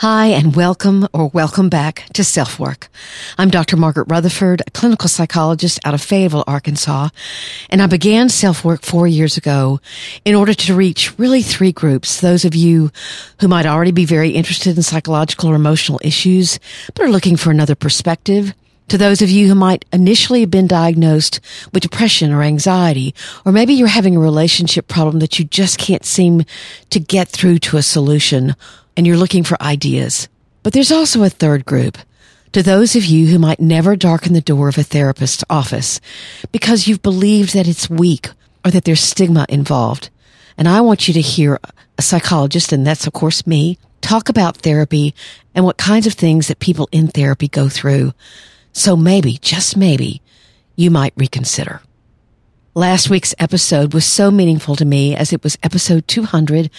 Hi, and welcome or welcome back to Self Work. I'm Dr. Margaret Rutherford, a clinical psychologist out of Fayetteville, Arkansas, and I began Self Work four years ago in order to reach really three groups. Those of you who might already be very interested in psychological or emotional issues, but are looking for another perspective. To those of you who might initially have been diagnosed with depression or anxiety, or maybe you're having a relationship problem that you just can't seem to get through to a solution and you're looking for ideas. But there's also a third group. To those of you who might never darken the door of a therapist's office because you've believed that it's weak or that there's stigma involved. And I want you to hear a psychologist, and that's of course me, talk about therapy and what kinds of things that people in therapy go through. So maybe, just maybe, you might reconsider. Last week's episode was so meaningful to me as it was episode 200.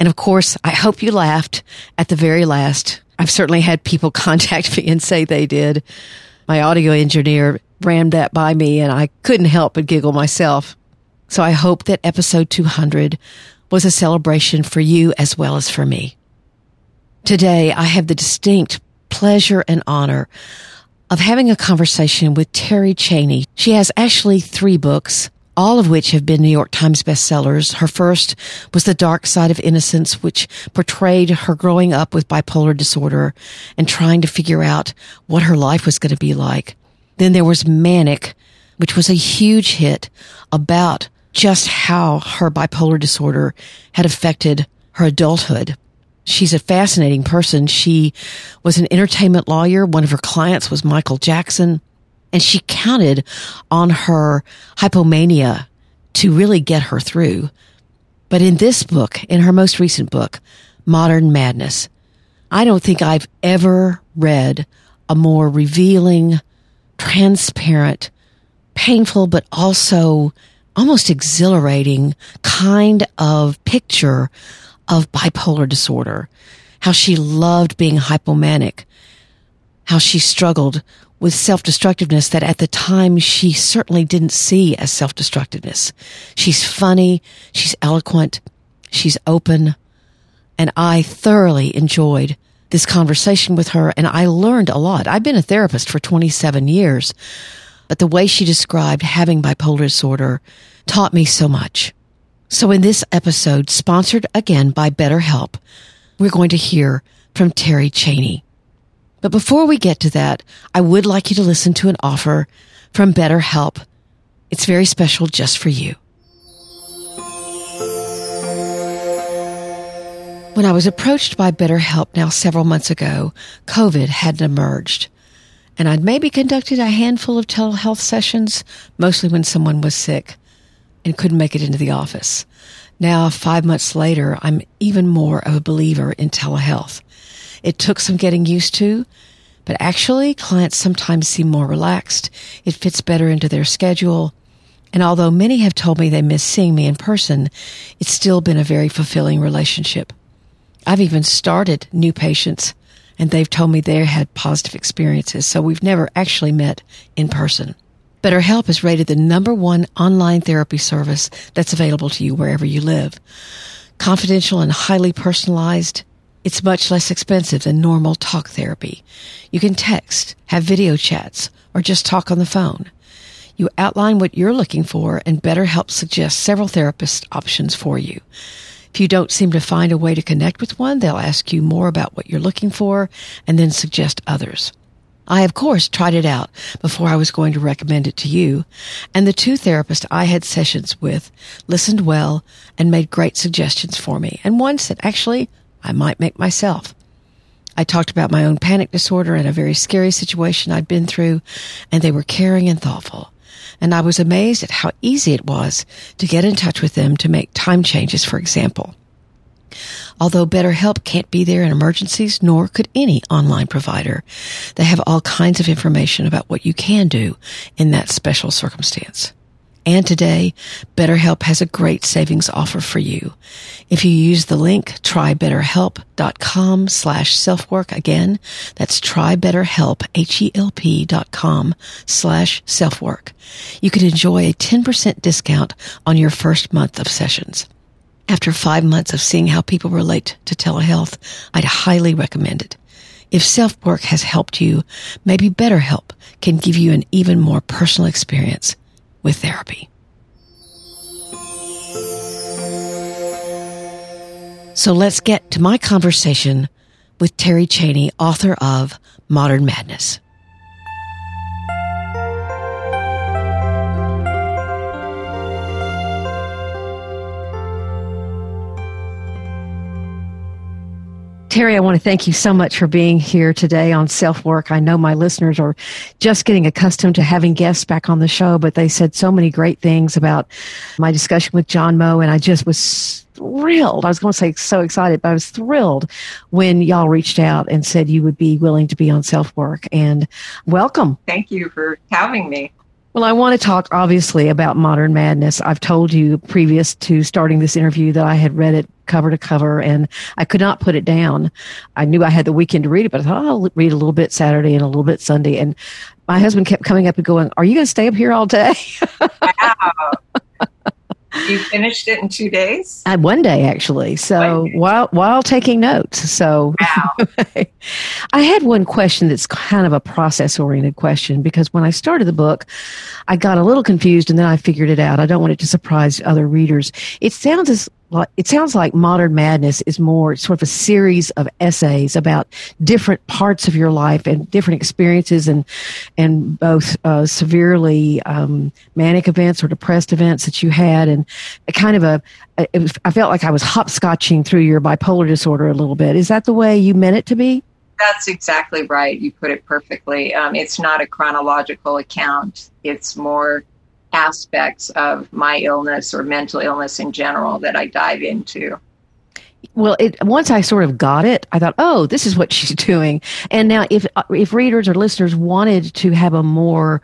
And of course, I hope you laughed at the very last. I've certainly had people contact me and say they did. My audio engineer ran that by me and I couldn't help but giggle myself. So I hope that episode 200 was a celebration for you as well as for me. Today, I have the distinct pleasure and honor of having a conversation with Terri Cheney. She has actually three books all of which have been New York Times bestsellers. Her first was The Dark Side of Innocence, which portrayed her growing up with bipolar disorder and trying to figure out what her life was going to be like. Then there was Manic, which was a huge hit about just how her bipolar disorder had affected her adulthood. She's a fascinating person. She was an entertainment lawyer. One of her clients was Michael Jackson. And she counted on her hypomania to really get her through. But in this book, in her most recent book, Modern Madness, I don't think I've ever read a more revealing, transparent, painful, but also almost exhilarating kind of picture of bipolar disorder. How she loved being hypomanic. How she struggled with self-destructiveness that at the time she certainly didn't see as self-destructiveness. She's funny. She's eloquent. She's open. And I thoroughly enjoyed this conversation with her and I learned a lot. I've been a therapist for 27 years, but the way she described having bipolar disorder taught me so much. So in this episode, sponsored again by BetterHelp, we're going to hear from Terri Cheney. But before we get to that, I would like you to listen to an offer from BetterHelp. It's very special just for you. When I was approached by BetterHelp now several months ago, COVID hadn't emerged. And I'd maybe conducted a handful of telehealth sessions, mostly when someone was sick and couldn't make it into the office. Now, five months later, I'm even more of a believer in telehealth. It took some getting used to, but actually clients sometimes seem more relaxed. It fits better into their schedule. And although many have told me they miss seeing me in person, it's still been a very fulfilling relationship. I've even started new patients and they've told me they had positive experiences. So we've never actually met in person. BetterHelp is rated the number one online therapy service that's available to you wherever you live. Confidential and highly personalized it's much less expensive than normal talk therapy. You can text, have video chats, or just talk on the phone. You outline what you're looking for and BetterHelp suggests several therapist options for you. If you don't seem to find a way to connect with one, they'll ask you more about what you're looking for and then suggest others. I, of course, tried it out before I was going to recommend it to you, and the two therapists I had sessions with listened well and made great suggestions for me. And one said, actually, I might make myself. I talked about my own panic disorder and a very scary situation I'd been through, and they were caring and thoughtful. And I was amazed at how easy it was to get in touch with them to make time changes, for example. Although BetterHelp can't be there in emergencies, nor could any online provider, they have all kinds of information about what you can do in that special circumstance. And today, BetterHelp has a great savings offer for you. If you use the link trybetterhelp.com slash selfwork again, that's trybetterhelp, H-E-L-P dot com slash selfwork. You can enjoy a 10% discount on your first month of sessions. After five months of seeing how people relate to telehealth, I'd highly recommend it. If self-work has helped you, maybe BetterHelp can give you an even more personal experience with therapy. So let's get to my conversation with Terri Cheney, author of Modern Madness. Terri, I want to thank you so much for being here today on Self Work. I know my listeners are just getting accustomed to having guests back on the show, but they said so many great things about my discussion with John Moe, and I just was thrilled. I was going to say so excited, but I was thrilled when y'all reached out and said you would be willing to be on Self Work. And welcome. Thank you for having me. Well, I want to talk obviously about modern madness. I've told you previous to starting this interview that I had read it cover to cover and I could not put it down. I knew I had the weekend to read it, but I thought oh, I'll read a little bit Saturday and a little bit Sunday. And my husband kept coming up and going, Are you going to stay up here all day? wow. You finished it in two days? Uh, one day, actually. So while while taking notes. So wow. I had one question that's kind of a process oriented question because when I started the book, I got a little confused and then I figured it out. I don't want it to surprise other readers. It sounds as it sounds like modern madness is more sort of a series of essays about different parts of your life and different experiences and and both uh, severely um, manic events or depressed events that you had and kind of a was, I felt like I was hopscotching through your bipolar disorder a little bit. Is that the way you meant it to be? That's exactly right. You put it perfectly. Um, it's not a chronological account. It's more aspects of my illness or mental illness in general that I dive into. Well, it, once I sort of got it, I thought, "Oh, this is what she's doing." And now, if if readers or listeners wanted to have a more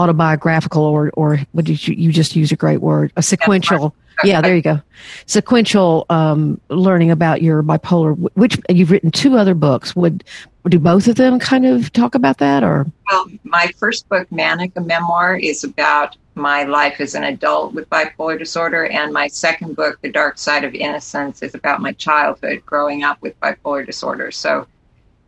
autobiographical or or what did you you just use a great word, a sequential yeah, there you go. Sequential um, learning about your bipolar, which you've written two other books. Would do both of them kind of talk about that, or? Well, my first book, Manic, a memoir, is about my life as an adult with bipolar disorder, and my second book, The Dark Side of Innocence, is about my childhood growing up with bipolar disorder. So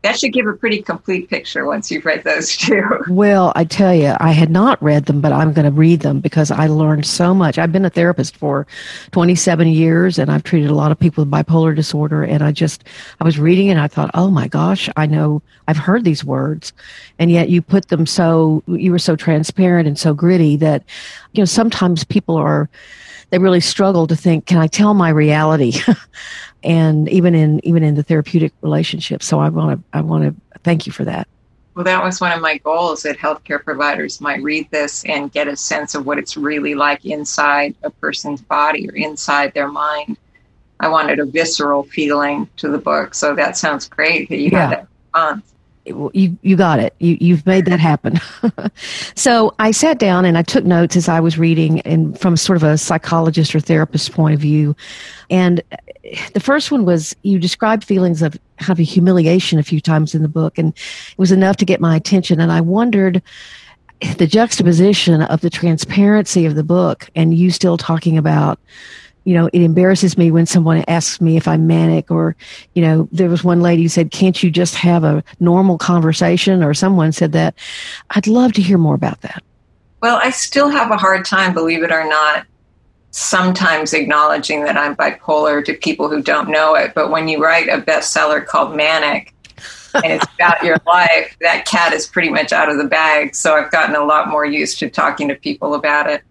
that should give a pretty complete picture once you've read those two. Well, I tell you, I had not read them, but I'm going to read them because I learned so much. I've been a therapist for 27 years and I've treated a lot of people with bipolar disorder. And I just, I was reading and I thought, oh my gosh, I know I've heard these words. And yet you put them so, you were so transparent and so gritty that, you know, sometimes people are, they really struggle to think, can I tell my reality? and even in even in the therapeutic relationship. So I want to I want to thank you for that. Well, that was one of my goals that healthcare providers might read this and get a sense of what it's really like inside a person's body or inside their mind. I wanted a visceral feeling to the book, so that sounds great that you yeah. had that response you you got it. You you've made that happen. so I sat down and I took notes as I was reading, and from sort of a psychologist or therapist point of view. And the first one was you described feelings of kind of a humiliation a few times in the book, and it was enough to get my attention. And I wondered the juxtaposition of the transparency of the book and you still talking about you know, it embarrasses me when someone asks me if I'm manic or, you know, there was one lady who said, can't you just have a normal conversation? Or someone said that. I'd love to hear more about that. Well, I still have a hard time, believe it or not, sometimes acknowledging that I'm bipolar to people who don't know it. But when you write a bestseller called Manic, and it's about your life, that cat is pretty much out of the bag. So I've gotten a lot more used to talking to people about it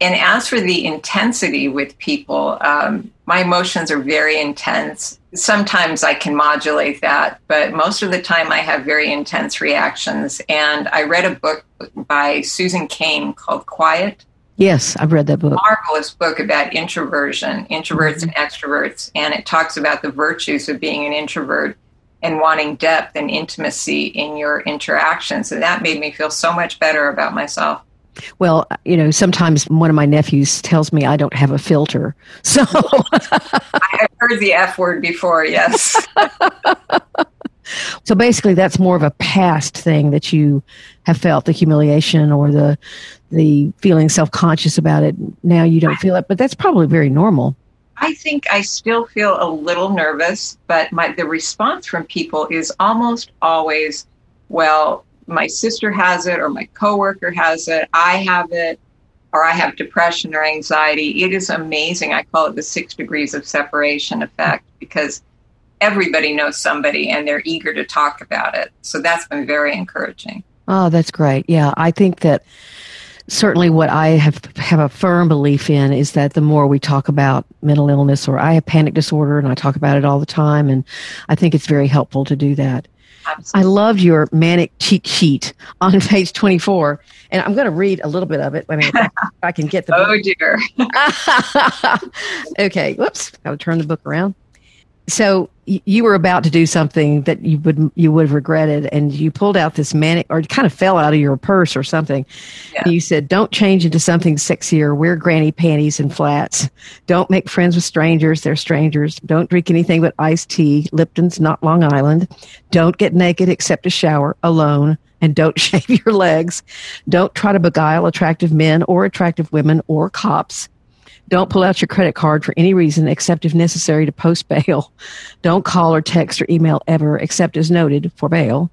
and as for the intensity with people, um, my emotions are very intense. Sometimes I can modulate that, but most of the time I have very intense reactions. And I read a book by Susan Cain called Quiet. Yes, I've read that book. Marvelous book about introversion, introverts mm-hmm. and extroverts. And it talks about the virtues of being an introvert and wanting depth and intimacy in your interactions. And that made me feel so much better about myself. Well, uh, you know, sometimes one of my nephews tells me I don't have a filter. So I've heard the F word before, yes. so basically that's more of a past thing that you have felt the humiliation or the the feeling self-conscious about it. Now you don't feel it, but that's probably very normal. I think I still feel a little nervous, but my the response from people is almost always, well, my sister has it or my coworker has it, I have it, or I have depression or anxiety. It is amazing. I call it the six degrees of separation effect because everybody knows somebody and they're eager to talk about it. So that's been very encouraging. Oh, that's great. Yeah, I think that certainly what I have have a firm belief in is that the more we talk about mental illness or I have panic disorder and I talk about it all the time and I think it's very helpful to do that. Absolutely. I loved your manic cheat sheet on page 24 and I'm going to read a little bit of it. I mean, I can get the Oh dear. okay, whoops. Got to turn the book around so you were about to do something that you would you would have regretted and you pulled out this manic or kind of fell out of your purse or something. Yeah. you said don't change into something sexier. Wear granny panties and flats. Don't make friends with strangers. They're strangers. Don't drink anything but iced tea. Lipton's not long island. Don't get naked except to shower alone and don't shave your legs. Don't try to beguile attractive men or attractive women or cops don't pull out your credit card for any reason except if necessary to post bail. Don't call or text or email ever except as noted for bail.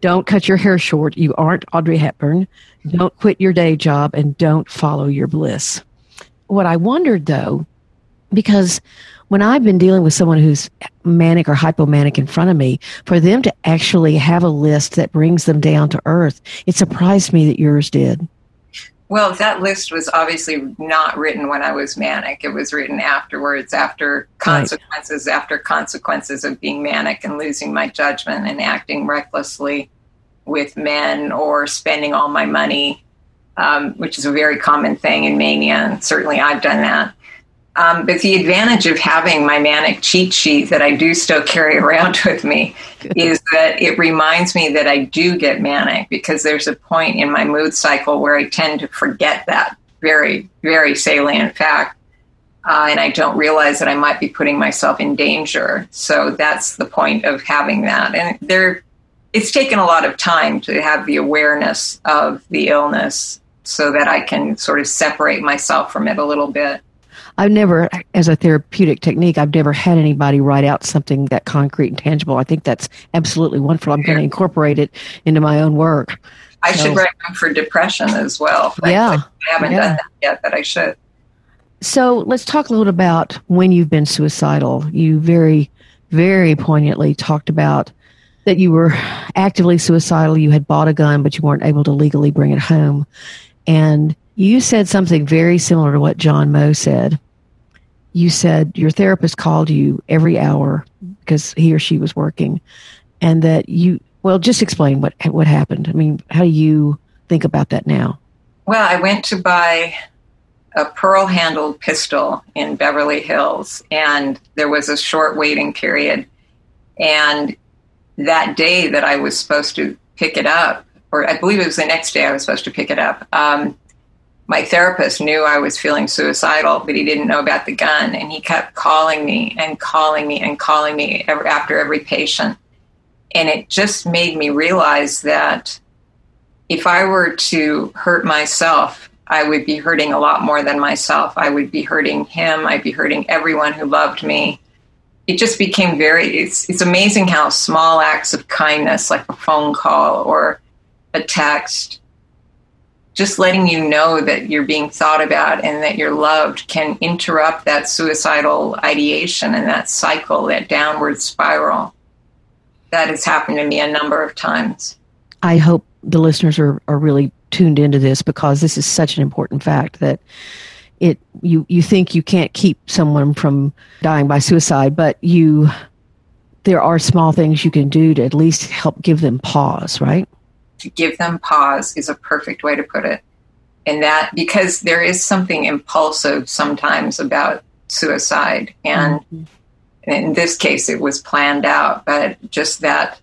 Don't cut your hair short. You aren't Audrey Hepburn. Don't quit your day job and don't follow your bliss. What I wondered though, because when I've been dealing with someone who's manic or hypomanic in front of me, for them to actually have a list that brings them down to earth, it surprised me that yours did. Well, that list was obviously not written when I was manic. It was written afterwards, after consequences, right. after consequences of being manic and losing my judgment and acting recklessly with men or spending all my money, um, which is a very common thing in mania. And certainly I've done that. Um, but the advantage of having my manic cheat sheet that I do still carry around with me is that it reminds me that I do get manic because there's a point in my mood cycle where I tend to forget that very, very salient fact. Uh, and I don't realize that I might be putting myself in danger. So that's the point of having that. And there, it's taken a lot of time to have the awareness of the illness so that I can sort of separate myself from it a little bit. I've never, as a therapeutic technique, I've never had anybody write out something that concrete and tangible. I think that's absolutely wonderful. I'm going to incorporate it into my own work. I so, should write one for depression as well. Yeah. I, I haven't yeah. done that yet, but I should. So let's talk a little about when you've been suicidal. You very, very poignantly talked about that you were actively suicidal. You had bought a gun, but you weren't able to legally bring it home. And you said something very similar to what John Moe said. You said your therapist called you every hour because he or she was working, and that you. Well, just explain what what happened. I mean, how do you think about that now? Well, I went to buy a pearl handled pistol in Beverly Hills, and there was a short waiting period. And that day that I was supposed to pick it up, or I believe it was the next day I was supposed to pick it up, um, my therapist knew I was feeling suicidal, but he didn't know about the gun. And he kept calling me and calling me and calling me every, after every patient. And it just made me realize that if I were to hurt myself, I would be hurting a lot more than myself. I would be hurting him. I'd be hurting everyone who loved me. It just became very, it's, it's amazing how small acts of kindness, like a phone call or a text, just letting you know that you're being thought about and that you're loved can interrupt that suicidal ideation and that cycle, that downward spiral. That has happened to me a number of times. I hope the listeners are, are really tuned into this because this is such an important fact that it you you think you can't keep someone from dying by suicide, but you there are small things you can do to at least help give them pause, right? To give them pause is a perfect way to put it. And that because there is something impulsive sometimes about suicide. And mm-hmm. in this case, it was planned out, but just that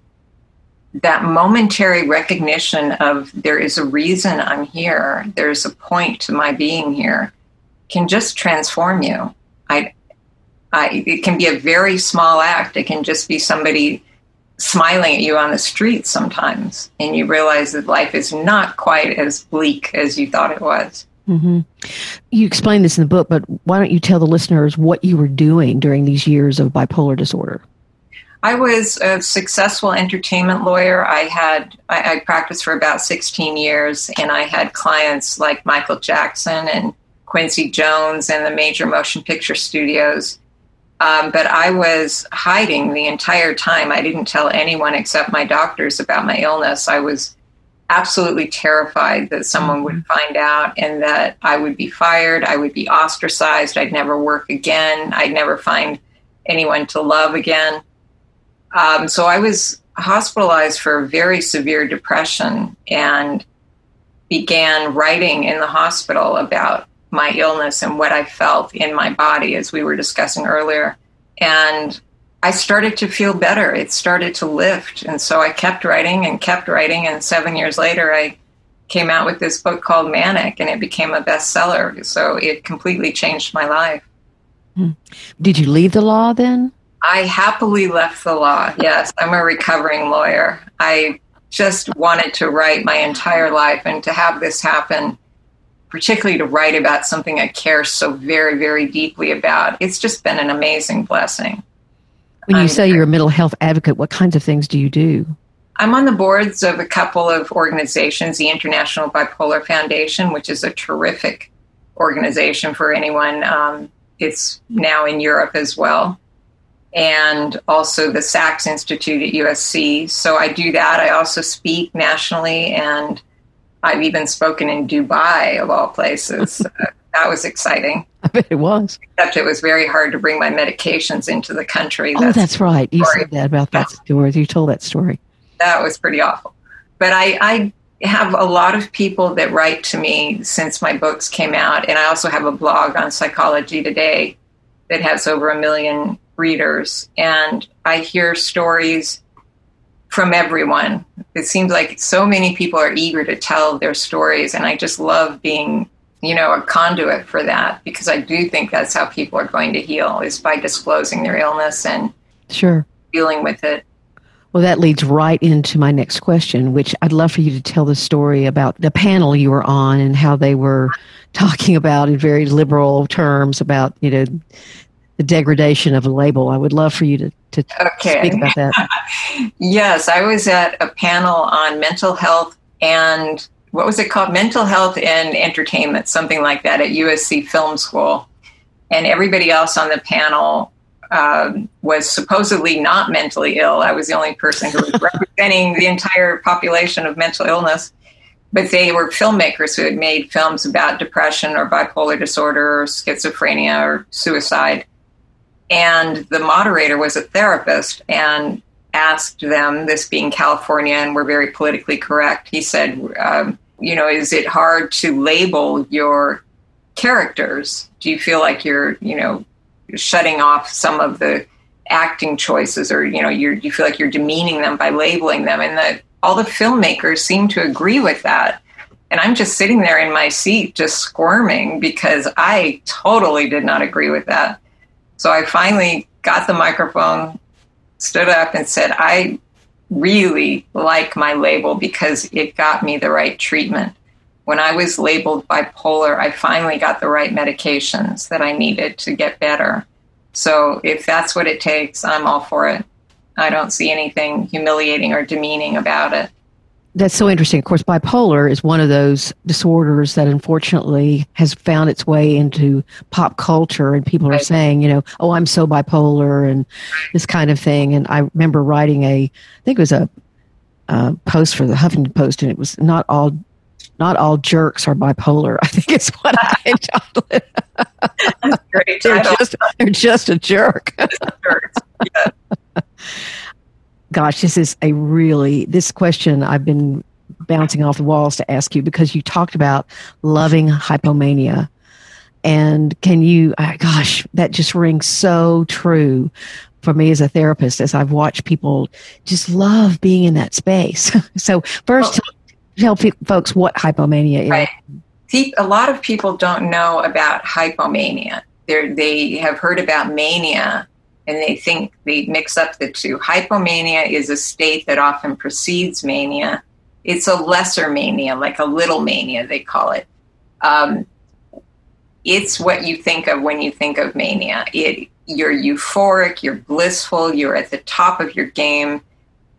that momentary recognition of there is a reason I'm here, there's a point to my being here, can just transform you. I, I, it can be a very small act. It can just be somebody smiling at you on the street sometimes, and you realize that life is not quite as bleak as you thought it was. Mm-hmm. You explain this in the book, but why don't you tell the listeners what you were doing during these years of bipolar disorder? I was a successful entertainment lawyer. I had I, I, practiced for about 16 years, and I had clients like Michael Jackson and Quincy Jones and the major motion picture studios. Um, but I was hiding the entire time. I didn't tell anyone except my doctors about my illness. I was absolutely terrified that someone would mm-hmm. find out and that I would be fired. I would be ostracized. I'd never work again. I'd never find anyone to love again. Um, so I was hospitalized for very severe depression and began writing in the hospital about my illness and what I felt in my body, as we were discussing earlier. And I started to feel better. It started to lift. And so I kept writing and kept writing. And seven years later, I came out with this book called Manic, and it became a bestseller. So it completely changed my life. Hmm. Did you leave the law then? I happily left the law. Yes, I'm a recovering lawyer. I just wanted to write my entire life and to have this happen, particularly to write about something I care so very, very deeply about. It's just been an amazing blessing. When you say you're a mental health advocate, what kinds of things do you do? I'm on the boards of a couple of organizations, the International Bipolar Foundation, which is a terrific organization for anyone. Um, it's now in Europe as well and also the Saks Institute at USC. So I do that. I also speak nationally, and I've even spoken in Dubai, of all places. uh, that was exciting. I bet it was. Except it was very hard to bring my medications into the country. Oh, that's, that's right. You said that about that story. You told that story. That was pretty awful. But I, I have a lot of people that write to me since my books came out, and I also have a blog on Psychology Today that has over a million readers, and I hear stories from everyone. It seems like so many people are eager to tell their stories, and I just love being, you know, a conduit for that because I do think that's how people are going to heal is by disclosing their illness and sure dealing with it. Well, that leads right into my next question, which I'd love for you to tell the story about the panel you were on and how they were talking about in very liberal terms about, you know, the degradation of a label. I would love for you to, to okay. speak about that. yes, I was at a panel on mental health and what was it called? Mental health and entertainment, something like that at USC Film School. And everybody else on the panel um, was supposedly not mentally ill. I was the only person who was representing the entire population of mental illness. But they were filmmakers who had made films about depression or bipolar disorder or schizophrenia or suicide. And the moderator was a therapist and asked them, this being California, and we're very politically correct, he said, um, you know, is it hard to label your characters? Do you feel like you're, you know, shutting off some of the acting choices or, you know, you feel like you're demeaning them by labeling them? And the, all the filmmakers seem to agree with that. And I'm just sitting there in my seat, just squirming because I totally did not agree with that. So I finally got the microphone, stood up, and said, I really like my label because it got me the right treatment. When I was labeled bipolar, I finally got the right medications that I needed to get better. So if that's what it takes, I'm all for it. I don't see anything humiliating or demeaning about it that's so interesting. Of course, bipolar is one of those disorders that unfortunately has found its way into pop culture, and people are saying, you know, oh, I'm so bipolar and this kind of thing. And I remember writing a, I think it was a, a post for the Huffington Post, and it was not all. Not all jerks are bipolar. I think it's what I entitled it. great. they're just they're just a jerk. yeah gosh, this is a really, this question I've been bouncing off the walls to ask you because you talked about loving hypomania. And can you, gosh, that just rings so true. for me as a therapist as I've watched people just love being in that space. so first, well, tell folks what hypomania is. Right. A lot of people don't know about hypomania. They're, they have heard about mania and they think they mix up the two. Hypomania is a state that often precedes mania. It's a lesser mania, like a little mania, they call it. Um, it's what you think of when you think of mania. It, you're euphoric, you're blissful, you're at the top of your game.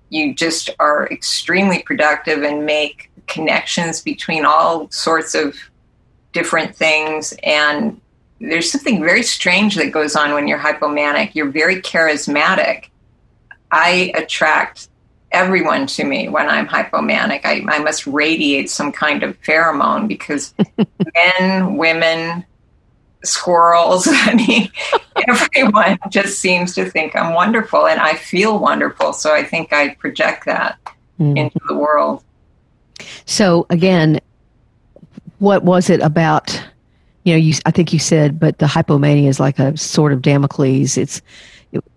You just are extremely productive and make connections between all sorts of different things. And there's something very strange that goes on when you're hypomanic. You're very charismatic. I attract everyone to me when I'm hypomanic. I, I must radiate some kind of pheromone because men, women, squirrels, I mean, everyone just seems to think I'm wonderful and I feel wonderful. So I think I project that mm. into the world. So again, what was it about you know, you, I think you said, but the hypomania is like a sort of Damocles. It's,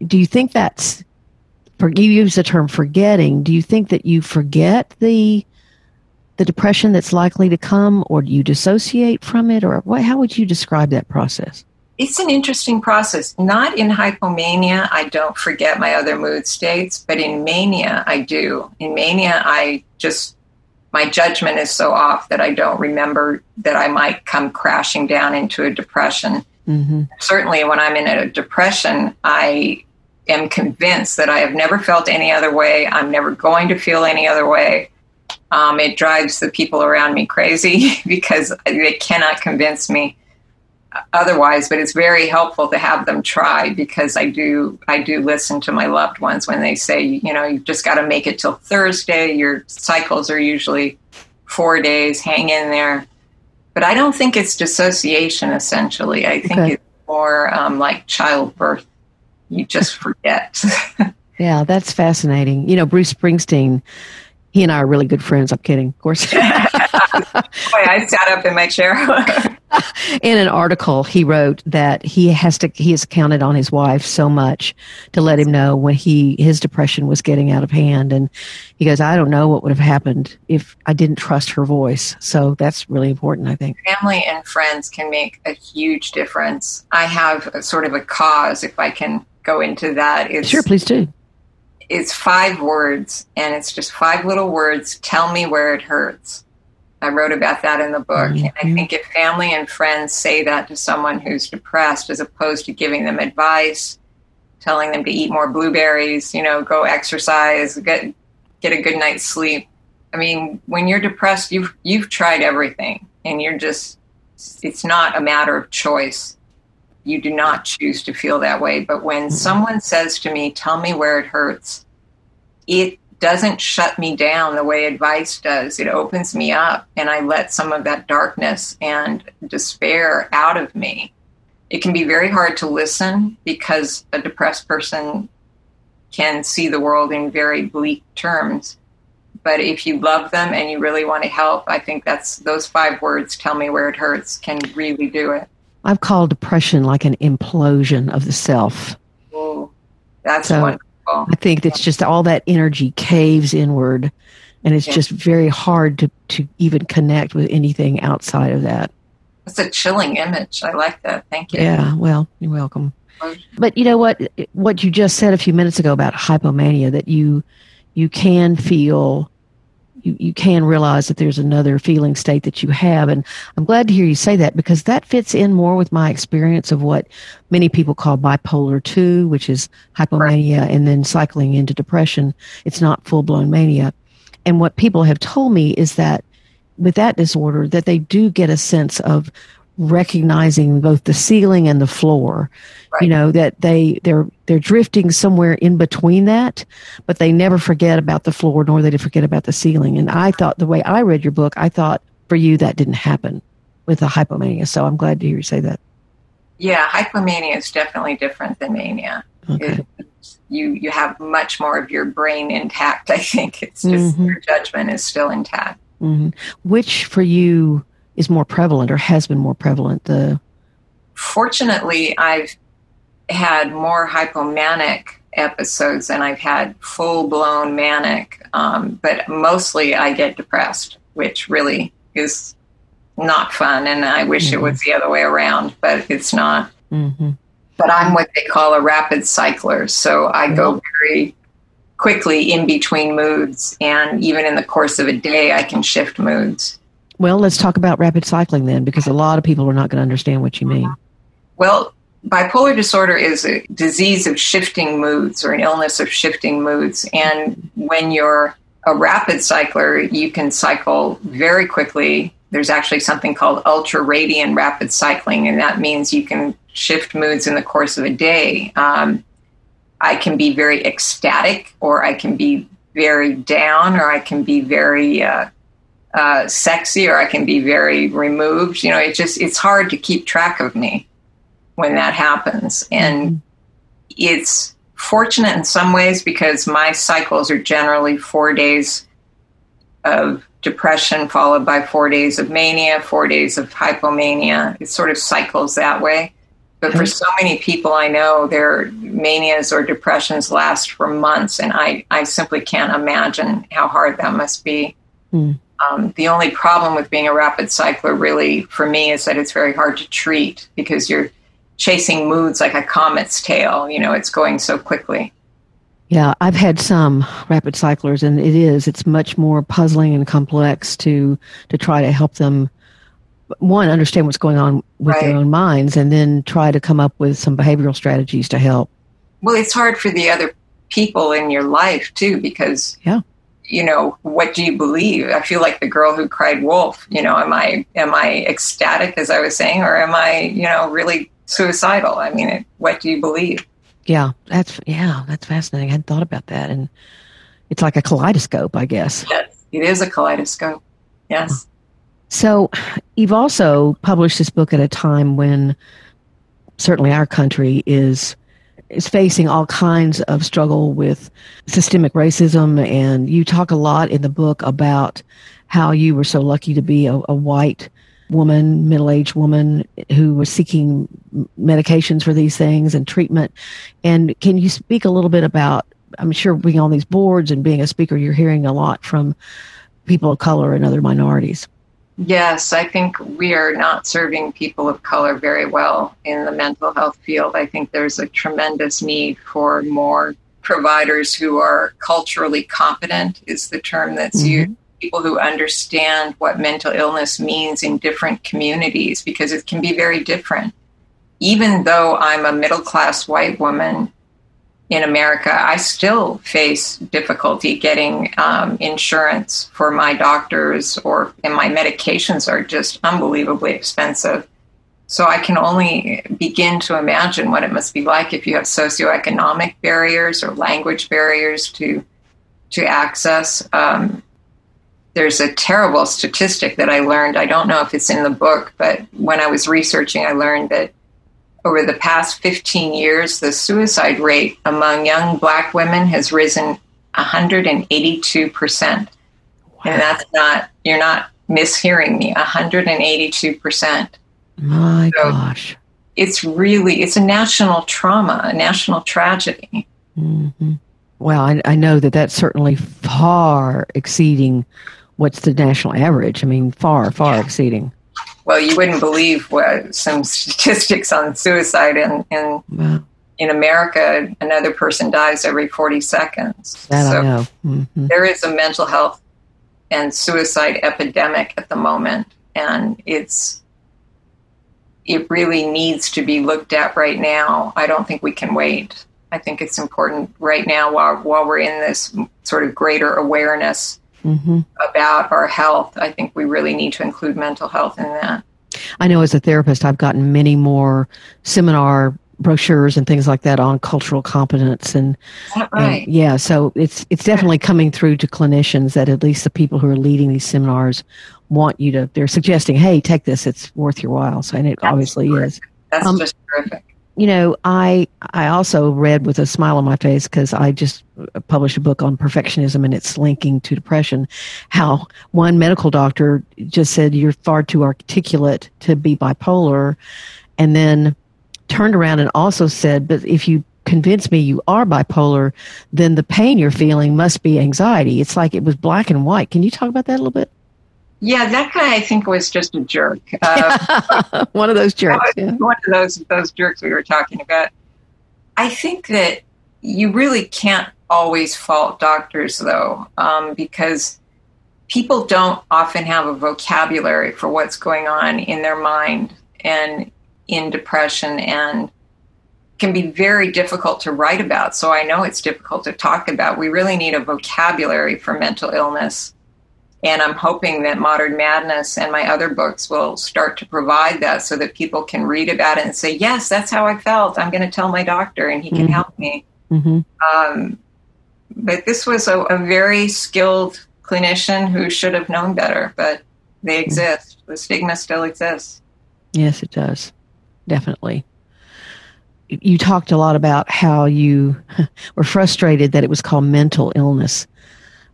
do you think that's, for, you use the term forgetting. Do you think that you forget the, the depression that's likely to come or do you dissociate from it or what, how would you describe that process? It's an interesting process. Not in hypomania, I don't forget my other mood states, but in mania, I do. In mania, I just my judgment is so off that I don't remember that I might come crashing down into a depression. Mm-hmm. Certainly, when I'm in a depression, I am convinced that I have never felt any other way. I'm never going to feel any other way. Um, it drives the people around me crazy because they cannot convince me otherwise but it's very helpful to have them try because i do i do listen to my loved ones when they say you know you've just got to make it till thursday. Your cycles are usually four days. Hang in there. But i don't think it's dissociation essentially. I think okay. it's more um, like childbirth. You just forget. Yeah that's fascinating. You know bruce springsteen he and I are really good friends. I'm kidding, of course. Boy, I sat up in my chair. in an article, he wrote that he has to he has counted on his wife so much to let him know when he his depression was getting out of hand, and he goes, "I don't know what would have happened if I didn't trust her voice." So that's really important, I think. Family and friends can make a huge difference. I have a, sort of a cause, if I can go into that. It's, sure, please do it's five words and it's just five little words tell me where it hurts i wrote about that in the book mm-hmm. and i think if family and friends say that to someone who's depressed as opposed to giving them advice telling them to eat more blueberries you know go exercise get get a good night's sleep i mean when you're depressed you've you've tried everything and you're just it's not a matter of choice you do not choose to feel that way. But when mm-hmm. someone says to me, Tell me where it hurts, it doesn't shut me down the way advice does. It opens me up and I let some of that darkness and despair out of me. It can be very hard to listen because a depressed person can see the world in very bleak terms. But if you love them and you really want to help, I think that's those five words, tell me where it hurts, can really do it. I've called depression like an implosion of the self. Oh, that's so wonderful. I think it's just all that energy caves inward, and it's yeah. just very hard to, to even connect with anything outside of that. It's a chilling image. I like that. Thank you. Yeah, well, you're welcome. But you know what? What you just said a few minutes ago about hypomania that you you can feel you, you can realize that there's another feeling state that you have. And I'm glad to hear you say that because that fits in more with my experience of what many people call bipolar 2, which is hypomania right. and then cycling into depression. It's not full blown mania. And what people have told me is that with that disorder, that they do get a sense of recognizing both the ceiling and the floor right. you know that they they're they're drifting somewhere in between that but they never forget about the floor nor they forget about the ceiling and i thought the way i read your book i thought for you that didn't happen with the hypomania so i'm glad to hear you say that yeah hypomania is definitely different than mania okay. It, you you have much more of your brain intact i think it's just mm-hmm. your judgment is still intact mm-hmm. which for you is more prevalent or has been more prevalent? The fortunately, I've had more hypomanic episodes than I've had full blown manic. Um, but mostly I get depressed, which really is not fun. And I wish mm-hmm. it was the other way around, but it's not. Mm-hmm. But I'm what they call a rapid cycler. So I mm-hmm. go very quickly in between moods. And even in the course of a day, I can shift moods. Well, let's talk about rapid cycling then, because a lot of people are not going to understand what you mean. Well, bipolar disorder is a disease of shifting moods or an illness of shifting moods. And when you're a rapid cycler, you can cycle very quickly. There's actually something called ultradian rapid cycling, and that means you can shift moods in the course of a day. Um, I can be very ecstatic, or I can be very down, or I can be very uh, uh, sexy, or I can be very removed. You know, it just it's hard to keep track of me when that happens. And mm-hmm. it's fortunate in some ways because my cycles are generally four days of depression followed by four days of mania, four days of hypomania. It sort of cycles that way. But for so many people I know, their manias or depressions last for months, and I, I simply can't imagine how hard that must be. Mm. Um, the only problem with being a rapid cycler, really, for me, is that it's very hard to treat because you're chasing moods like a comet's tail. You know, it's going so quickly. Yeah, I've had some rapid cyclers, and it is it's much more puzzling and complex to to try to help them one understand what's going on with right. their own minds, and then try to come up with some behavioral strategies to help. Well, it's hard for the other people in your life too, because yeah, you know what do you believe i feel like the girl who cried wolf you know am i am i ecstatic as i was saying or am i you know really suicidal. I mean, it, what do you believe? Yeah, that's yeah, that's fascinating. I hadn't thought about that, and it's like a kaleidoscope, I guess. Yes, it is a kaleidoscope. Yes. So, you've also published this book at a time when certainly our country is is facing all kinds of struggle with systemic racism, and you talk a lot in the book about how you were so lucky to be a, a white woman, middle aged woman who was seeking medications for these things and treatment. And can you speak a little bit about? I'm sure being on these boards and being a speaker, you're hearing a lot from people of color and other minorities. Yes, I think we are not serving people of color very well in the mental health field. I think there's a tremendous need for more providers who are culturally competent, is the term that's mm-hmm. used people who understand what mental illness means in different communities because it can be very different. Even though I'm a middle class white woman in America, I still face difficulty getting um, insurance for my doctors, or and my medications are just unbelievably expensive. So I can only begin to imagine what it must be like if you have socioeconomic barriers or language barriers to to access um, there's a terrible statistic that I learned. I don't know if it's in the book, but when I was researching, I learned that over the past 15 years, the suicide rate among young black women has risen 182%. Wow. And that's not, you're not mishearing me, 182%. My so gosh. It's really, it's a national trauma, a national tragedy. Mm-hmm. Well, I, I know that that's certainly far exceeding what's the national average? I mean, far, far exceeding. Well, you wouldn't believe what some statistics on suicide in in, wow. in America. Another person dies every forty seconds. That so I know. Mm-hmm. There is a mental health and suicide epidemic at the moment, and it's it really needs to be looked at right now. I don't think we can wait. I think it's important right now while while we're in this sort of greater awareness mm-hmm. about our health. I think we really need to include mental health in that. I know as a therapist, I've gotten many more seminar brochures and things like that on cultural competence and, right? and, yeah so it's it's definitely coming through to clinicians that at least the people who are leading these seminars want you to they're suggesting hey take this it's worth your while so and it that's obviously terrific. is that's um, just terrific you know, I I also read with a smile on my face because I just published a book on perfectionism and its linking to depression. How one medical doctor just said you're far too articulate to be bipolar, and then turned around and also said, but if you convince me you are bipolar, then the pain you're feeling must be anxiety. It's like it was black and white. Can you talk about that a little bit? Yeah, that guy I think was just a jerk. Uh, one of those jerks. Yeah. One of those those jerks we were talking about. I think that you really can't always fault doctors, though, um, because people don't often have a vocabulary for what's going on in their mind and in depression and can be very difficult to write about. So I know it's difficult to talk about. We really need a vocabulary for mental illness. And I'm hoping that Modern Madness and my other books will start to provide that so that people can read about it and say, yes, that's how I felt. I'm going to tell my doctor and he can mm-hmm. help me. Mm-hmm. Um, but this was a, a, very skilled clinician who should have known better, but they mm-hmm. exist. The stigma still exists. Yes, it does. Definitely you talked a lot about how you were frustrated that it was called mental illness.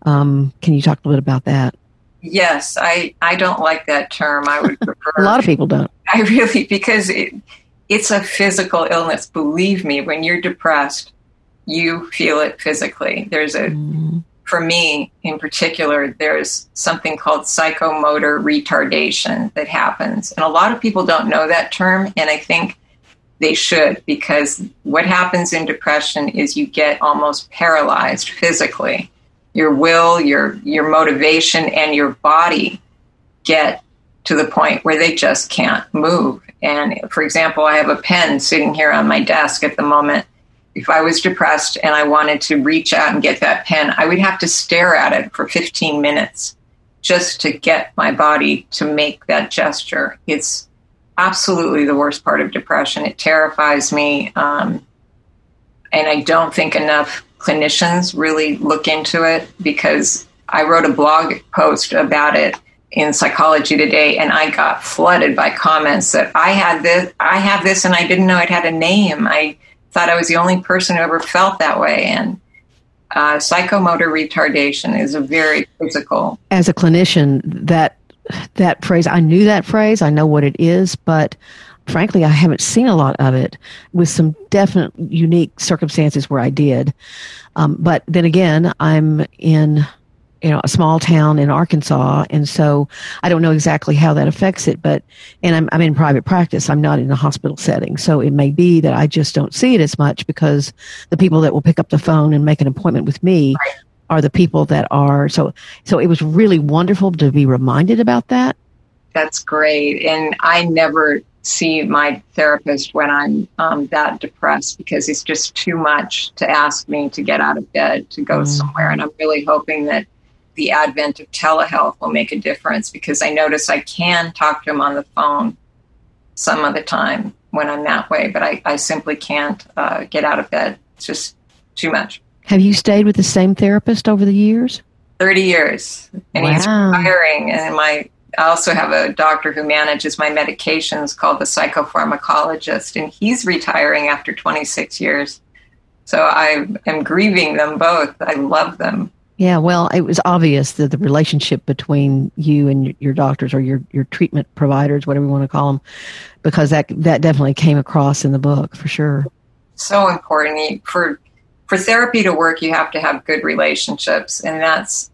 Um, can you talk a little bit about that? Yes, I, I don't like that term. I would prefer. a lot of people don't. I really, because it, it's a physical illness. Believe me, when you're depressed, you feel it physically. There's a, mm. for me in particular, there's something called psychomotor retardation that happens. And a lot of people don't know that term. And I think they should, because what happens in depression is you get almost paralyzed physically. Your will, your your motivation, and your body get to the point where they just can't move. And for example, I have a pen sitting here on my desk at the moment. If I was depressed and I wanted to reach out and get that pen, I would have to stare at it for 15 minutes just to get my body to make that gesture. It's absolutely the worst part of depression. It terrifies me. Um, and I don't think enough clinicians really look into it because I wrote a blog post about it in Psychology Today, and I got flooded by comments that I had this, I have this, and I didn't know it had a name. I thought I was the only person who ever felt that way, and uh, psychomotor retardation is a very physical. As a clinician, that that phrase. I knew that phrase. I know what it is, but frankly, I haven't seen a lot of it with some definite unique circumstances where I did. Um, but then again, I'm in you know a small town in Arkansas, and so I don't know exactly how that affects it. But and I'm I'm in private practice. I'm not in a hospital setting, so it may be that I just don't see it as much because the people that will pick up the phone and make an appointment with me right are the people that are so so it was really wonderful to be reminded about that that's great and i never see my therapist when i'm um, that depressed because it's just too much to ask me to get out of bed to go mm. somewhere and i'm really hoping that the advent of telehealth will make a difference because i notice i can talk to him on the phone some of the time when i'm that way but i, I simply can't uh, get out of bed it's just too much have you stayed with the same therapist over the years? 30 years. And wow. he's retiring. And my I also have a doctor who manages my medications called the psychopharmacologist, and he's retiring after 26 years. So I am grieving them both. I love them. Yeah, well, it was obvious that the relationship between you and your doctors or your, your treatment providers, whatever you want to call them, because that that definitely came across in the book for sure. So important for for therapy to work, you have to have good relationships, and that's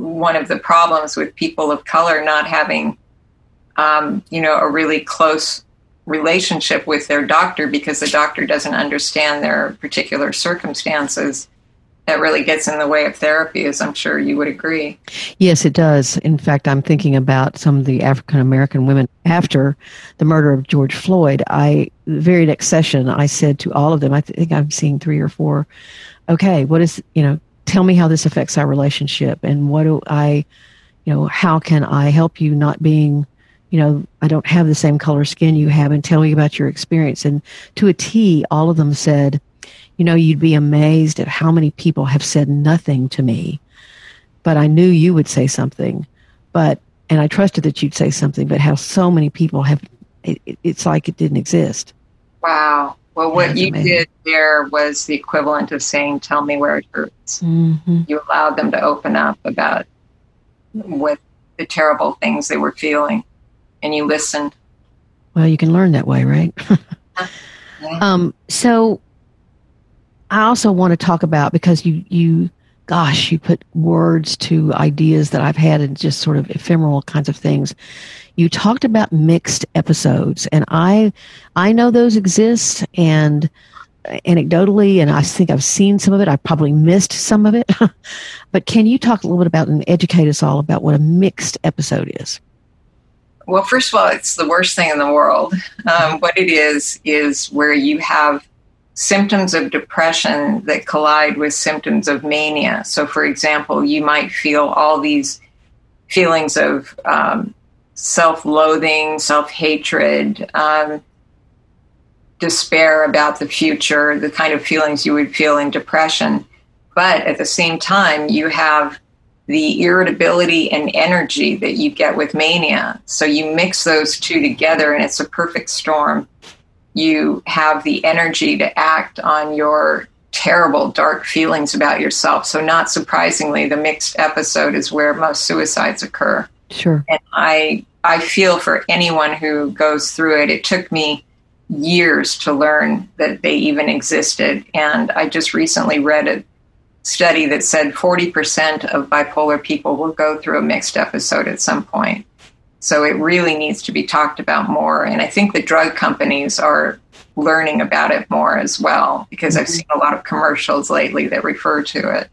one of the problems with people of color not having, um, you know, a really close relationship with their doctor because the doctor doesn't understand their particular circumstances. That really gets in the way of therapy, as I'm sure you would agree. Yes, it does. In fact, I'm thinking about some of the African American women after the murder of George Floyd. I, the very next session, I said to all of them, I think I'm seeing three or four okay, what is, you know, tell me how this affects our relationship and what do I, you know, how can I help you not being, you know, I don't have the same color skin you have and tell me about your experience. And to a T, all of them said, you know, you'd be amazed at how many people have said nothing to me, but I knew you would say something, but, and I trusted that you'd say something, but how so many people have, it, it's like it didn't exist. Wow. Well, what you amazing. did there was the equivalent of saying, "Tell me where it hurts." Mm-hmm. You allowed them to open up about what the terrible things they were feeling, and you listened. Well, you can learn that way, right? Um, so I also want to talk about because you you gosh, you put words to ideas that I've had and just sort of ephemeral kinds of things. You talked about mixed episodes and I I know those exist and anecdotally and I think I've seen some of it. I probably missed some of it. but can you talk a little bit about and educate us all about what a mixed episode is? Well, first of all, it's the worst thing in the world. Um, what it is, is where you have symptoms of depression that collide with symptoms of mania. So, for example, you might feel all these feelings of um, self loathing, self hatred, um, despair about the future, the kind of feelings you would feel in depression. But at the same time, you have the irritability and energy that you get with mania. So you mix those two together and it's a perfect storm. You have the energy to act on your terrible, dark feelings about yourself. So, not surprisingly, the mixed episode is where most suicides occur. Sure. And I, I feel for anyone who goes through it. It took me years to learn that they even existed. And I just recently read a study that said 40% of bipolar people will go through a mixed episode at some point. So it really needs to be talked about more. And I think the drug companies are learning about it more as well because I've seen a lot of commercials lately that refer to it.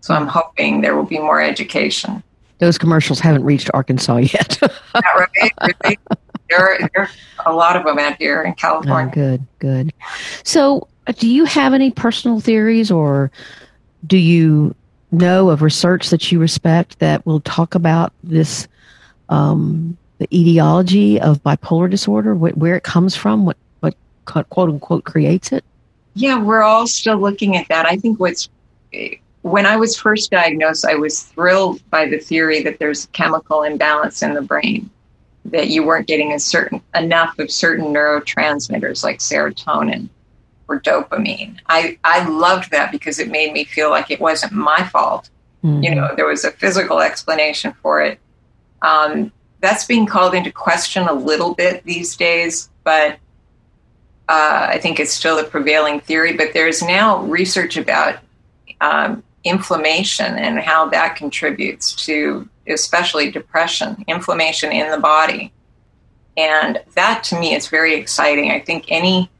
So I'm hoping there will be more education. Those commercials haven't reached Arkansas yet. Not really. There are, there are a lot of them out here in California. Oh, good, good. So, uh, do you have any personal theories or do you know of research that you respect that will talk about this um, the etiology of bipolar disorder wh- where it comes from what what quote unquote creates it yeah we're all still looking at that i think what's when i was first diagnosed i was thrilled by the theory that there's a chemical imbalance in the brain that you weren't getting a certain enough of certain neurotransmitters like serotonin or dopamine. I, I loved that because it made me feel like it wasn't my fault. Mm-hmm. You know, there was a physical explanation for it. Um, that's being called into question a little bit these days, but uh, I think it's still the prevailing theory. But there's now research about um, inflammation and how that contributes to especially depression, inflammation in the body. And that to me is very exciting. I think any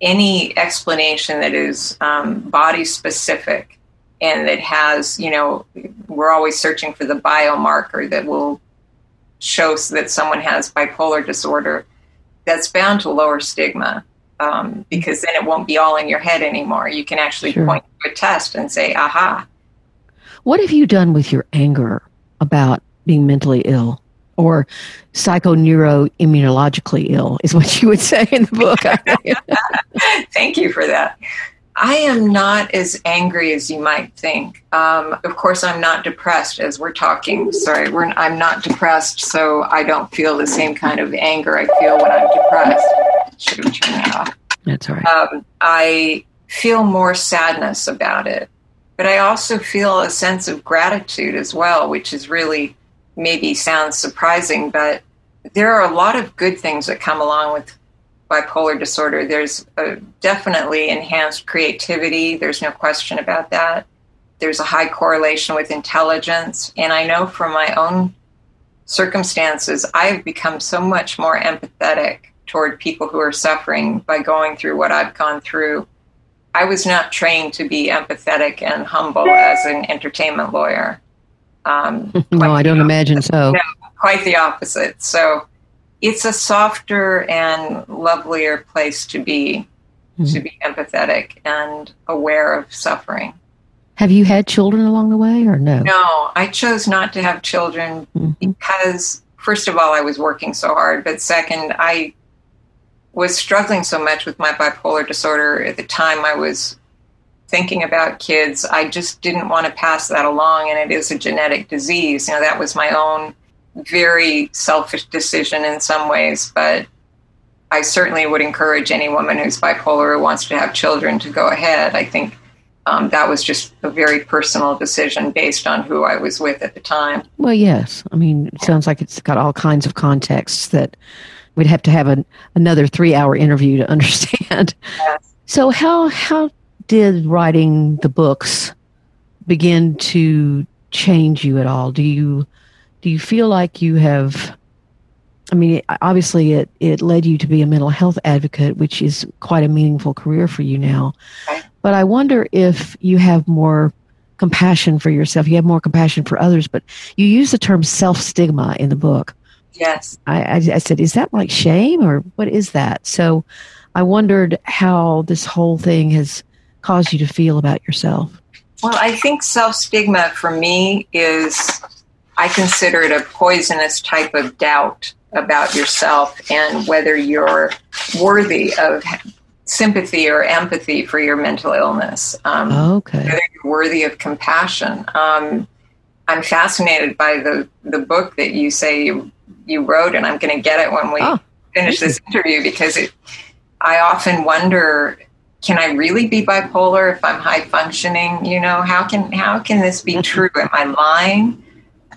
any explanation that is um, body specific and it has, you know, we're always searching for the biomarker that will show that someone has bipolar disorder, that's bound to lower stigma um, because then it won't be all in your head anymore. You can actually sure. point to a test and say, aha. What have you done with your anger about being mentally ill? or psychoneuroimmunologically ill, is what you would say in the book. Thank you for that. I am not as angry as you might think. Um, of course, I'm not depressed as we're talking. Sorry, we're, I'm not depressed, so I don't feel the same kind of anger I feel when I'm depressed. Should have turned that off. That's all right. Um, I feel more sadness about it, but I also feel a sense of gratitude as well, which is really maybe sounds surprising, but there are a lot of good things that come along with bipolar disorder. There's definitely enhanced creativity. There's no question about that. There's a high correlation with intelligence. And I know from my own circumstances, I've become so much more empathetic toward people who are suffering by going through what I've gone through. I was not trained to be empathetic and humble as an entertainment lawyer. Um, no, I don't imagine so. No, quite the opposite. So it's a softer and lovelier place to be, mm-hmm. to be empathetic and aware of suffering. Have you had children along the way or no? No, I chose not to have children mm-hmm. because, first of all, I was working so hard, but second, I was struggling so much with my bipolar disorder at the time I was thinking about kids, I just didn't want to pass that along. And it is a genetic disease. You know, that was my own very selfish decision in some ways, but I certainly would encourage any woman who's bipolar who wants to have children to go ahead. I think um, that was just a very personal decision based on who I was with at the time. Well, yes. I mean, it sounds like it's got all kinds of contexts that we'd have to have an, another three hour interview to understand. Yes. So how how did writing the books begin to change you at all? Do you do you feel like you have I mean, obviously, it, it led you to be a mental health advocate, which is quite a meaningful career for you now. Okay. But I wonder if you have more compassion for yourself, you have more compassion for others, but you use the term self stigma in the book. Yes. I, I, I said, is that like shame or what is that? So I wondered how this whole thing has caused you to feel about yourself. Well, I think self stigma for me is, I consider it a poisonous type of doubt about yourself and whether you're worthy of sympathy or empathy for your mental illness. Um, okay. Whether you're worthy of compassion. Um, I'm fascinated by the, the book that you say you, you wrote, and I'm going to get it when we oh, finish this interview because it, I often wonder can I really be bipolar if I'm high functioning? You know, how can how can this be true? Am I lying?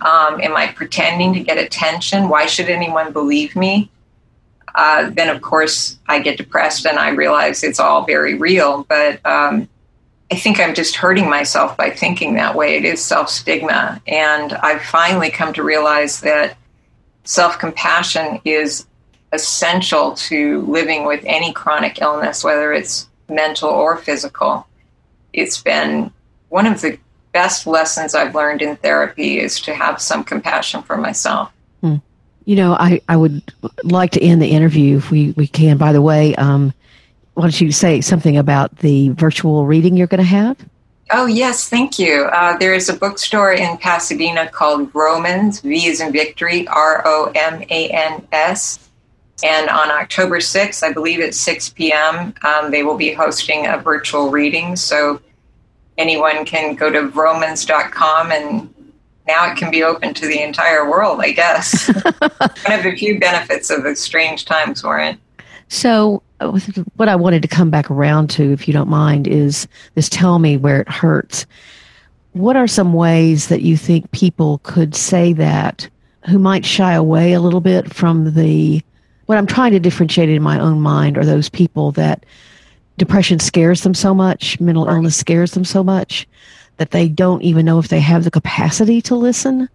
Um, am I pretending to get attention? Why should anyone believe me? Uh, then, of course, I get depressed and I realize it's all very real. But um, I think I'm just hurting myself by thinking that way. It is self stigma. And I've finally come to realize that self compassion is essential to living with any chronic illness, whether it's mental or physical. It's been one of the best lessons I've learned in therapy is to have some compassion for myself. Hmm. You know, I, I would like to end the interview if we, we can. By the way, um, why don't you say something about the virtual reading you're going to have? Oh, yes, thank you. Uh, there is a bookstore in Pasadena called Vromans, V is in victory, R O M A N S. And on October 6th, I believe at 6 p.m., um, they will be hosting a virtual reading. So anyone can go to Vromans.com and now it can be open to the entire world, I guess. One of the few benefits of the strange times we're in. So, uh, what I wanted to come back around to, if you don't mind, is this tell me where it hurts. What are some ways that you think people could say that who might shy away a little bit from the what I'm trying to differentiate in my own mind are those people that depression scares them so much, mental right. illness scares them so much that they don't even know if they have the capacity to listen.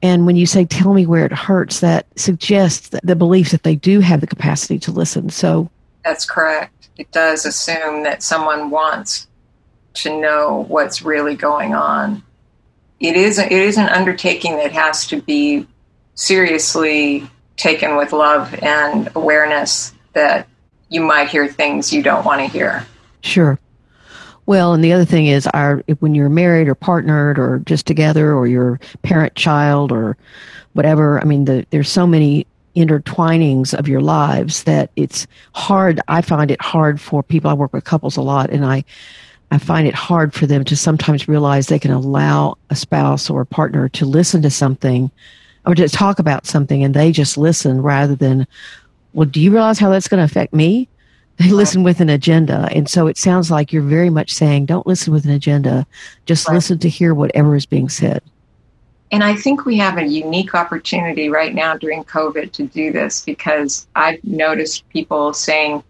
And when you say, tell me where it hurts, that suggests that the belief that they do have the capacity to listen. So that's correct. It does assume that someone wants to know what's really going on. It is, it is an undertaking that has to be seriously taken with love and awareness that you might hear things you don't want to hear. Sure. Well, and the other thing is, our when you're married or partnered or just together or your parent child or whatever. I mean, the, there's so many intertwinings of your lives that it's hard. I find it hard for people. I work with couples a lot, and I I find it hard for them to sometimes realize they can allow a spouse or a partner to listen to something or to talk about something, and they just listen rather than, well, do you realize how that's going to affect me? They listen with an agenda. And so it sounds like you're very much saying, don't listen with an agenda. Just right. listen to hear whatever is being said. And I think we have a unique opportunity right now during COVID to do this because I've noticed people saying,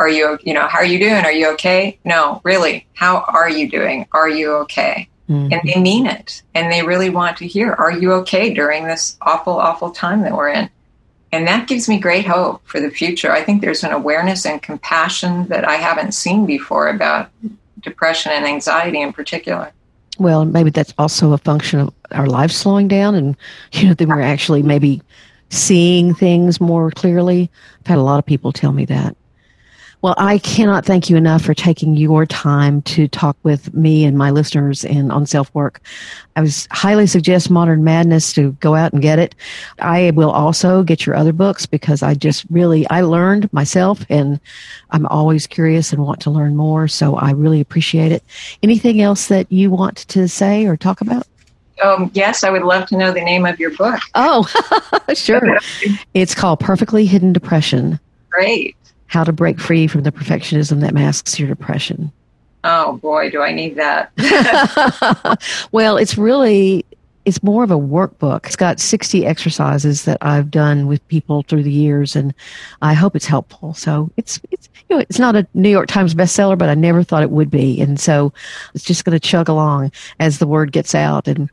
are you, you know, how are you doing? Are you okay? No, really. How are you doing? Are you okay? Mm-hmm. And they mean it. And they really want to hear, are you okay during this awful, awful time that we're in? And that gives me great hope for the future. I think there's an awareness and compassion that I haven't seen before about depression and anxiety in particular. Well, maybe that's also a function of our lives slowing down and, you know, that we're actually maybe seeing things more clearly. I've had a lot of people tell me that. Well, I cannot thank you enough for taking your time to talk with me and my listeners and on self work. I was highly suggest Modern Madness to go out and get it. I will also get your other books because I just really I learned myself and I'm always curious and want to learn more. So I really appreciate it. Anything else that you want to say or talk about? Um, yes, I would love to know the name of your book. Oh, sure. it's called Perfectly Hidden Depression. Great how to break free from the perfectionism that masks your depression. Oh boy, do I need that. well, it's really it's more of a workbook. It's got 60 exercises that I've done with people through the years and I hope it's helpful. So it's, it's, you know, it's not a New York Times bestseller, but I never thought it would be. And so it's just going to chug along as the word gets out and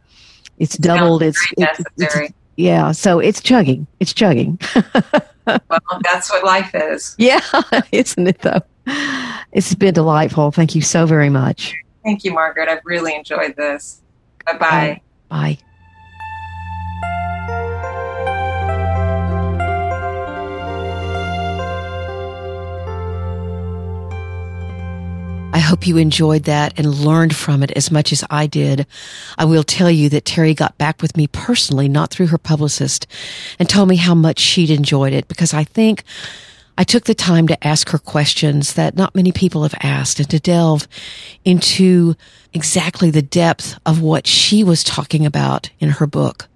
it's doubled. It's, it's, it's, yeah. So it's chugging. It's chugging. well, that's what life is. Yeah. Isn't it though? It's been delightful. Thank you so very much. Thank you, Margaret. I've really enjoyed this. Bye-bye. Bye. I hope you enjoyed that and learned from it as much as I did. I will tell you that Terri got back with me personally, not through her publicist, and told me how much she'd enjoyed it because I think I took the time to ask her questions that not many people have asked and to delve into exactly the depth of what she was talking about in her book.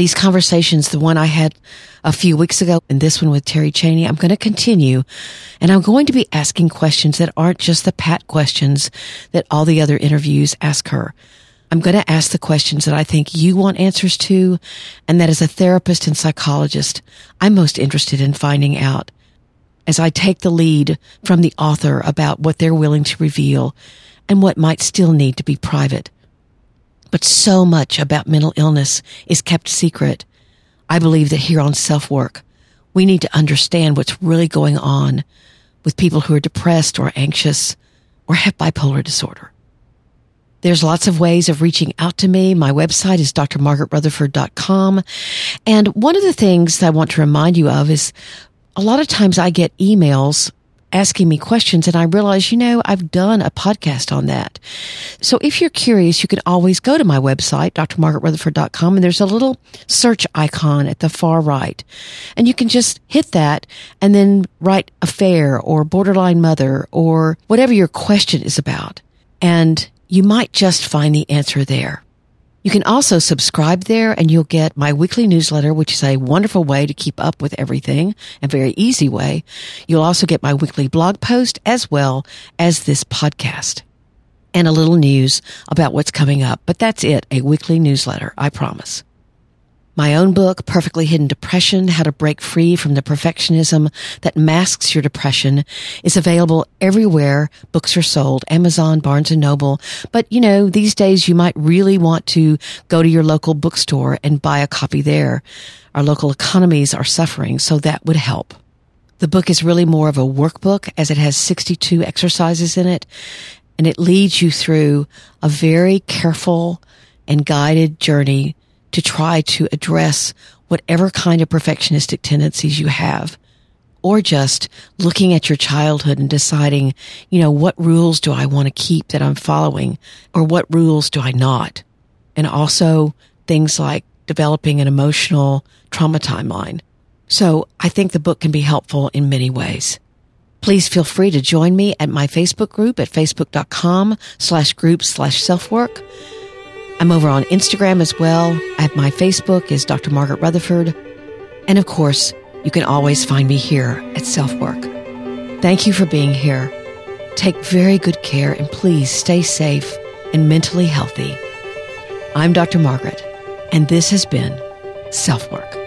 These conversations, the one I had a few weeks ago and this one with Terri Cheney, I'm going to continue and I'm going to be asking questions that aren't just the pat questions that all the other interviews ask her. I'm going to ask the questions that I think you want answers to and that as a therapist and psychologist, I'm most interested in finding out as I take the lead from the author about what they're willing to reveal and what might still need to be private. But so much about mental illness is kept secret. I believe that here on Self Work, we need to understand what's really going on with people who are depressed or anxious or have bipolar disorder. There's lots of ways of reaching out to me. My website is drmargaretrutherford.com. And one of the things I want to remind you of is a lot of times I get emails asking me questions and I realize, you know, I've done a podcast on that. So if you're curious, you can always go to my website, drmargaretrutherford.com, and there's a little search icon at the far right. And you can just hit that and then write affair or borderline mother or whatever your question is about. And you might just find the answer there. You can also subscribe there and you'll get my weekly newsletter, which is a wonderful way to keep up with everything, a very easy way. You'll also get my weekly blog post as well as this podcast and a little news about what's coming up. But that's it, a weekly newsletter, I promise. My own book, Perfectly Hidden Depression, How to Break Free from the Perfectionism That Masks Your Depression, is available everywhere books are sold, Amazon, Barnes and Noble. But, you know, these days you might really want to go to your local bookstore and buy a copy there. Our local economies are suffering, so that would help. The book is really more of a workbook as it has 62 exercises in it, and it leads you through a very careful and guided journey to try to address whatever kind of perfectionistic tendencies you have. Or just looking at your childhood and deciding, you know, what rules do I want to keep that I'm following or what rules do I not? And also things like developing an emotional trauma timeline. So I think the book can be helpful in many ways. Please feel free to join me at my Facebook group at facebook.com slash group slash self-work. I'm over on Instagram as well. At my Facebook is Dr. Margaret Rutherford. And of course, you can always find me here at Self Work. Thank you for being here. Take very good care and please stay safe and mentally healthy. I'm Dr. Margaret, and this has been Self Work.